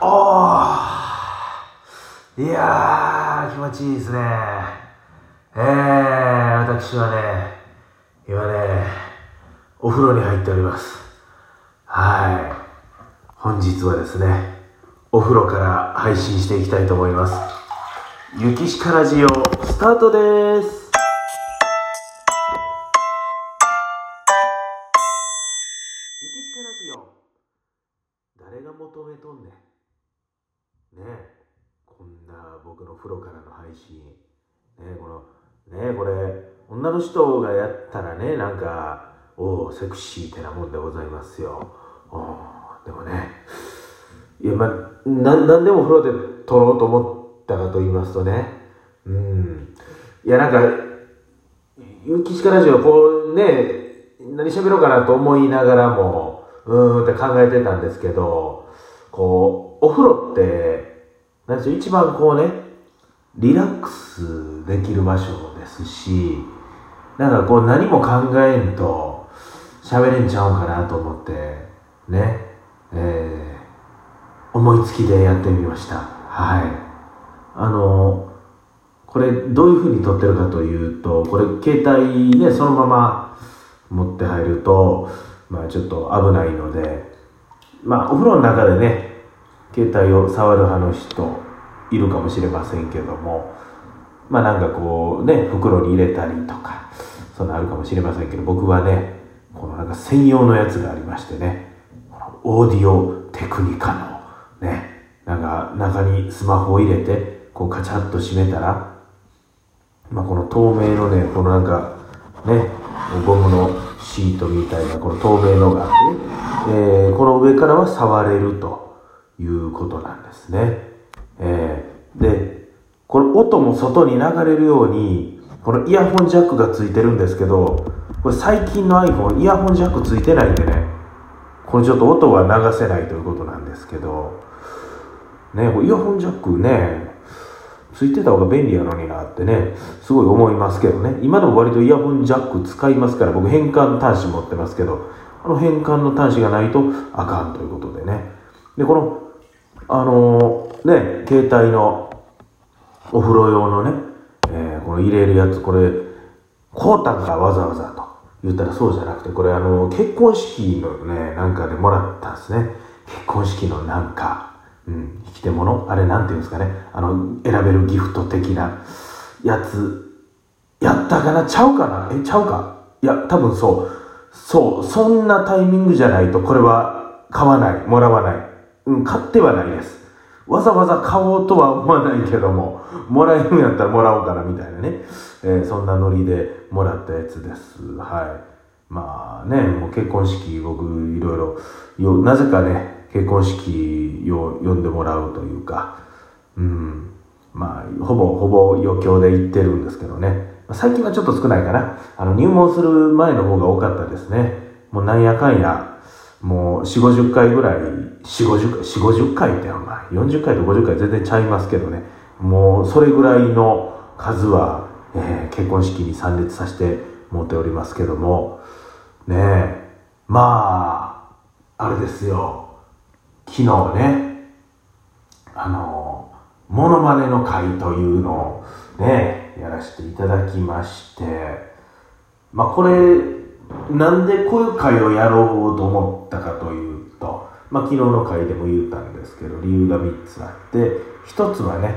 おーいや、気持ちいいですね。えー、私はね、今ね、お風呂に入っております。はい。本日はですね、お風呂から配信していきたいと思います。ゆきしかラジオ、スタートです。ね、この、ね、これ、女の人がやったらね、なんか、おお、セクシーってなもんでございますよ。でもね、いや、まあ、な、んでも風呂で撮ろうと思ったかと言いますとね、うん。いや、なんか、ゆきしかラジオ、こうね、何喋ろうかなと思いながらも、うーんって考えてたんですけど、こう、お風呂って、なんでしょう、一番こうね、リラックスできる場所ですし、なんかこう何も考えんと喋れんちゃうかなと思って、ね、えー、思いつきでやってみました。はい。あの、これどういう風に撮ってるかというと、これ携帯ね、そのまま持って入ると、まあちょっと危ないので、まあお風呂の中でね、携帯を触る派の人いるかもしれませんけども、まあなんかこうね、袋に入れたりとか、そんなあるかもしれませんけど、僕はね、このなんか専用のやつがありましてね、オーディオテクニカのね、なんか中にスマホを入れて、こうカチャッと閉めたら、まあこの透明のね、このなんかね、ゴムのシートみたいなこの透明のがあって、えーこの上からは触れるということなんですね。えーで、これ音も外に流れるように、このイヤホンジャックがついてるんですけど、これ最近の iPhone イヤホンジャックついてないんでね、これちょっと音は流せないということなんですけど、ね、イヤホンジャックね、ついてた方が便利やのになってね、すごい思いますけどね。今でも割とイヤホンジャック使いますから、僕変換端子持ってますけど、あの変換の端子がないとあかんということでね。で、この、あのーね、携帯のお風呂用のね、えーこの入れるやつ、これ、こうたんがわざわざと言ったらそうじゃなくて、これあの、結婚式のね、なんかでもらったんですね。結婚式のなんか、うん、引き手物あれなんていうんですかね。あの、選べるギフト的なやつ、やったかな？ちゃうかな？え、ちゃうか？いや、多分そう。そう、そんなタイミングじゃないと、これは買わない、もらわない。うん、買ってはないです。わざわざ買おうとは思わないけども、もらえるんやったらもらおうかなみたいなね。えーそんなノリでもらったやつです。はい。まあね、もう結婚式僕いろいろ、よなぜかね、結婚式を呼んでもらうというか、うん。まあ、ほぼほぼ余興で行ってるんですけどね。最近はちょっと少ないかな。あの、入門する前の方が多かったですね。もうなんやかんや、もう4、50回ぐらい、4、50回、4、50回ってお前、40回と50回全然ちゃいますけどね。もうそれぐらいの数は、えー結婚式に参列させてもっておりますけども、ねえ、まあ、あれですよ。昨日ね、あの、モノマネの会というのをね、やらせていただきまして、まあこれ、なんでこういう会をやろうと思ったかというと、まあ昨日の会でも言ったんですけど、理由が3つあって、1つはね、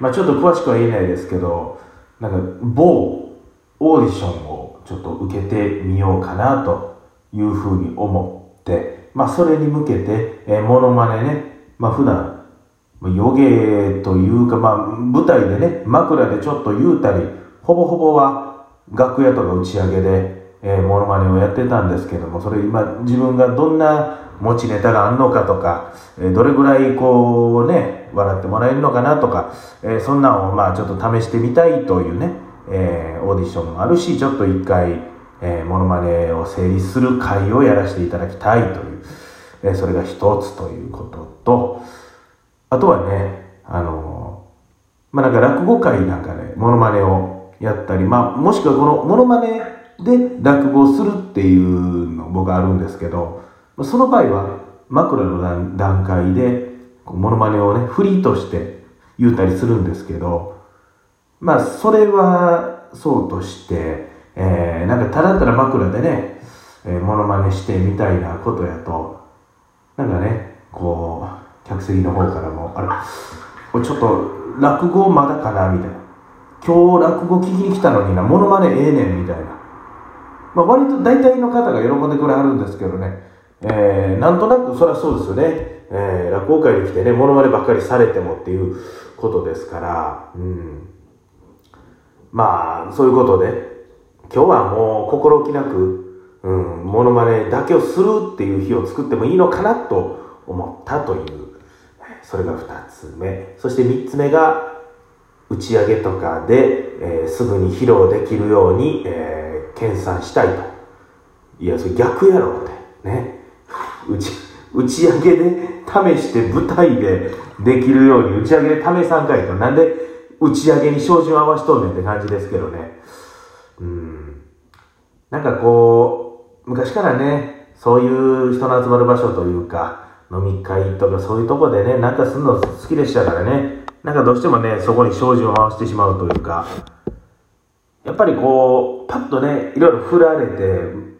まあちょっと詳しくは言えないですけど、なんか某オーディションをちょっと受けてみようかなというふうに思って、まあそれに向けて、えー、モノマネね、まあ普段、予芸というか、まあ舞台でね、枕でちょっと言うたり、ほぼほぼは楽屋とか打ち上げで、えー、モノマネをやってたんですけども、それ今自分がどんな持ちネタがあんのかとか、えーどれぐらいこうね、笑ってもらえるのかなとか、えーそんなんをまあちょっと試してみたいというね、えーオーディションもあるし、ちょっと一回、えーモノマネを整理する会をやらせていただきたいという、えーそれが一つということと、あとはね、あのーまあ、なんか落語会なんかでモノマネをやったり、まあ、もしくはこのモノマネで落語をするっていうの僕あるんですけど、その場合は枕の段階で、モノマネをね、フリーとして言うたりするんですけど、まあ、それはそうとして、えー、なんかただただ枕でね、えー、モノマネしてみたいなことやと、なんかね、こう、客席の方からも、あれ、これちょっと落語まだかなみたいな。今日落語聞きに来たのにな、モノマネええねんみたいな。まあ、割と大体の方が喜んでくれはるんですけどね、えー、なんとなくそりゃそうですよね、えー、落語会に来てね、モノマネばっかりされてもっていうことですから、うん。まあ、そういうことで、今日はもう心置きなく、うん、モノマネだけをするっていう日を作ってもいいのかなと思ったという、それが二つ目。そして三つ目が、打ち上げとかで、えー、すぐに披露できるように、えー、研鑽したいと。いや、それ逆やろって。ね。打ち、打ち上げで試して舞台でできるように打ち上げで試さんかいと。なんで打ち上げに照準合わしとんねんって感じですけどね。うん。なんかこう、昔からね、そういう人の集まる場所というか、飲み会とかそういうとこでね、なんかすんの好きでしたからね。なんかどうしてもね、そこに照準を合わせてしまうというか、やっぱりこう、パッとね、いろいろ振られて、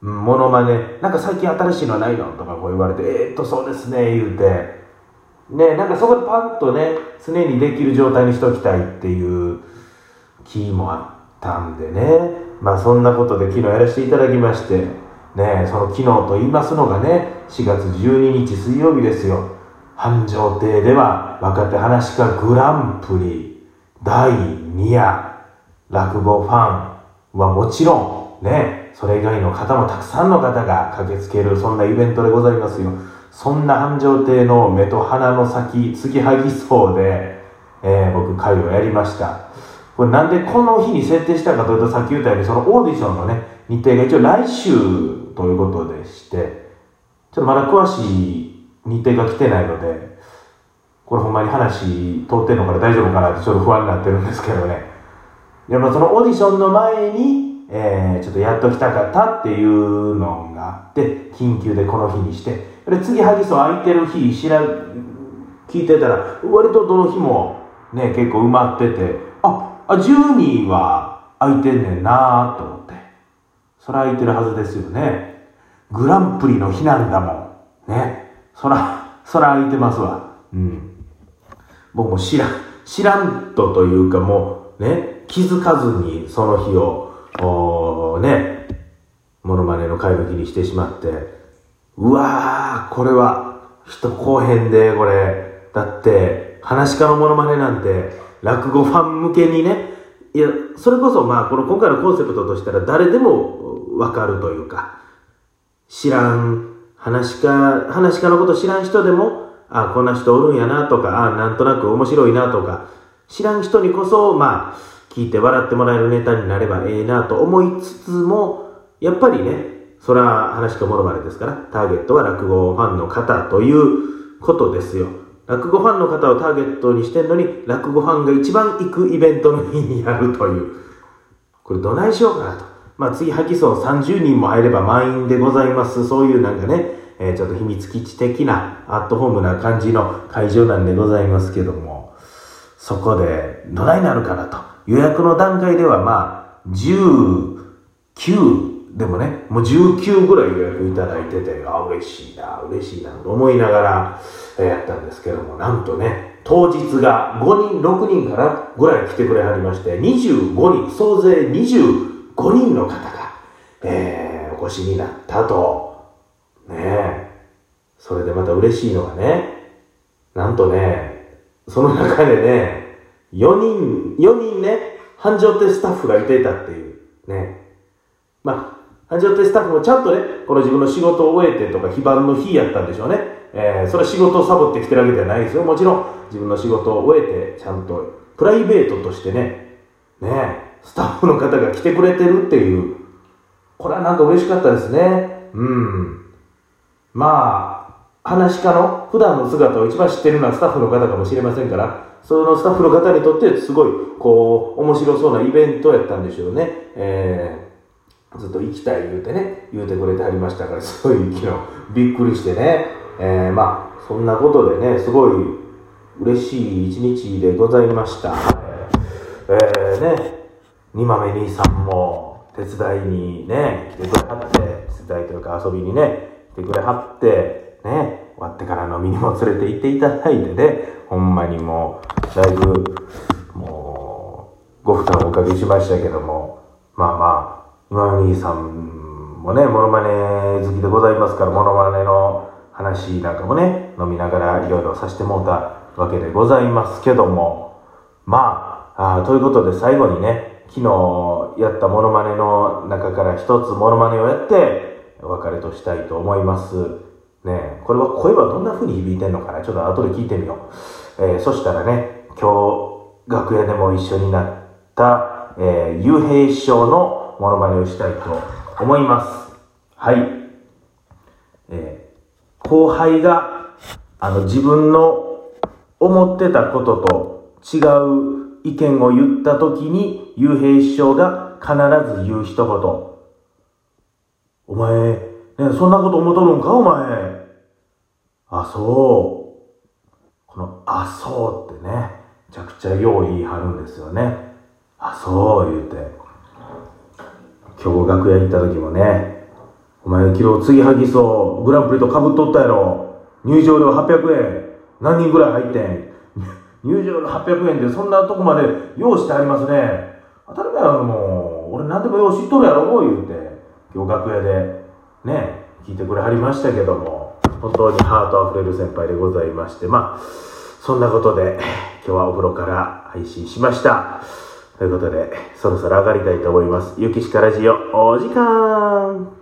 モノマネ、なんか最近新しいのはないのとかこう言われて、えー、っと、そうですね、言うて、ね、なんかそこでパッとね、常にできる状態にしときたいっていう気もあったんでね、まあそんなことで昨日やらせていただきまして、ね、その昨日と言いますのがね、4月12日水曜日ですよ。繁盛亭では若手話家グランプリ第2夜。落語ファンはもちろんね、それ以外の方もたくさんの方が駆けつけるそんなイベントでございますよ。そんな繁盛亭の目と鼻の先、継ぎはぎそうで、えー、僕会をやりました。これなんでこの日に設定したかというとさっき言ったようにそのオーディションのね、日程が一応来週ということでして、ちょっとまだ詳しい日程が来てないので、これほんまに話通ってんのから大丈夫かなってちょっと不安になってるんですけどね。でもそのオーディションの前に、えー、ちょっとやっときたかったっていうのがあって、緊急でこの日にして、で次ハギソ空いてる日知ら、聞いてたら、割とどの日もね、結構埋まってて、あ、あ、12は空いてんねんなと思って。それ空いてるはずですよね。グランプリの日なんだもん。ね。そら、そら空いてますわ。うん。僕も知らん、知らんとというかもうね、気づかずにその日を、おね、モノマネの会の日にしてしまって、うわー、これは人後編で、これ。だって、話し家のモノマネなんて、落語ファン向けにね、いや、それこそまあ、この今回のコンセプトとしたら誰でもわかるというか、知らん話し家、話し家のこと知らん人でも、あ、こんな人おるんやなとか、あ、なんとなく面白いなとか、知らん人にこそ、まあ、聞いて笑ってもらえるネタになればええなと思いつつも、やっぱりね、それは話家ものまねですから、ターゲットは落語ファンの方ということですよ。落語ファンの方をターゲットにしてんのに、落語ファンが一番行くイベントの日にやるという。これどないしようかなと。まあ次吐きそう30人も入れば満員でございます。そういうなんかね、えー、ちょっと秘密基地的なアットホームな感じの会場なんでございますけども、そこでどないなるかなと。予約の段階ではまあ、19でもね、もう19ぐらい予約いただいてて、あ、嬉しいな、嬉しいなと思いながら、え、やったんですけども、なんとね、当日が5人、6人からぐらい来てくれはりまして、25人、総勢25 5人の方が、えー、お越しになったと。ねえ。それでまた嬉しいのがね、なんとね、その中でね、4人、4人ね、繁盛亭スタッフがいてたっていう。ね。まあ、繁盛亭スタッフもちゃんとね、この自分の仕事を終えてとか、非番の日やったんでしょうね。えー、それは仕事をサボってきてるわけではないですよ。もちろん、自分の仕事を終えて、ちゃんと、プライベートとしてね、ねスタッフの方が来てくれてるっていう、これはなんか嬉しかったですね。うん。まあ、話し家の普段の姿を一番知ってるのはスタッフの方かもしれませんから、そのスタッフの方にとってすごい、こう、面白そうなイベントやったんでしょうね。えー、ずっと行きたい言うてね、言うてくれてはりましたから、すごい昨日びっくりしてね。えー、まあ、そんなことでね、すごい嬉しい一日でございました。えー、ね、二豆兄さんも手伝いにね、来てくれはって、手伝いというか遊びにね、来てくれはって、ね、終わってから飲みにも連れて行っていただいてね、ほんまにもう、だいぶ、もう、ご負担をおかけしましたけども、まあまあ、今の兄さんもね、モノマネ好きでございますから、モノマネの話なんかもね、飲みながらいろいろさせてもうたわけでございますけども、まあ、あということで最後にね、昨日やったモノマネの中から一つモノマネをやって、お別れとしたいと思います。ねこれは声はどんな風に響いてんのかな？ちょっと後で聞いてみよう。えー、そしたらね、今日楽屋でも一緒になった、えー、幽閉師匠のモノマネをしたいと思います。はい。えー、後輩が、あの、自分の思ってたことと違う意見を言った時に、幽閉師匠が必ず言う一言。お前、ね、そんなこと思っとるんか？お前。あ、そう。この、あ、そうってね、めちゃくちゃよう言い張るんですよね。あ、そう言うて。今日楽屋行った時もね、お前昨日継ぎはぎそう、グランプリと被っとったやろ。入場料800円。何人ぐらい入ってん？入場料800円でそんなとこまで用意してありますね。当たり前やろ、もう。俺何でも用意しとるやろ、言うて。今日楽屋で、ね、聞いてくれはりましたけども、本当にハートあふれる先輩でございまして、まあ、そんなことで、今日はお風呂から配信しました。ということで、そろそろ上がりたいと思います。ゆきしかラジオ、お時間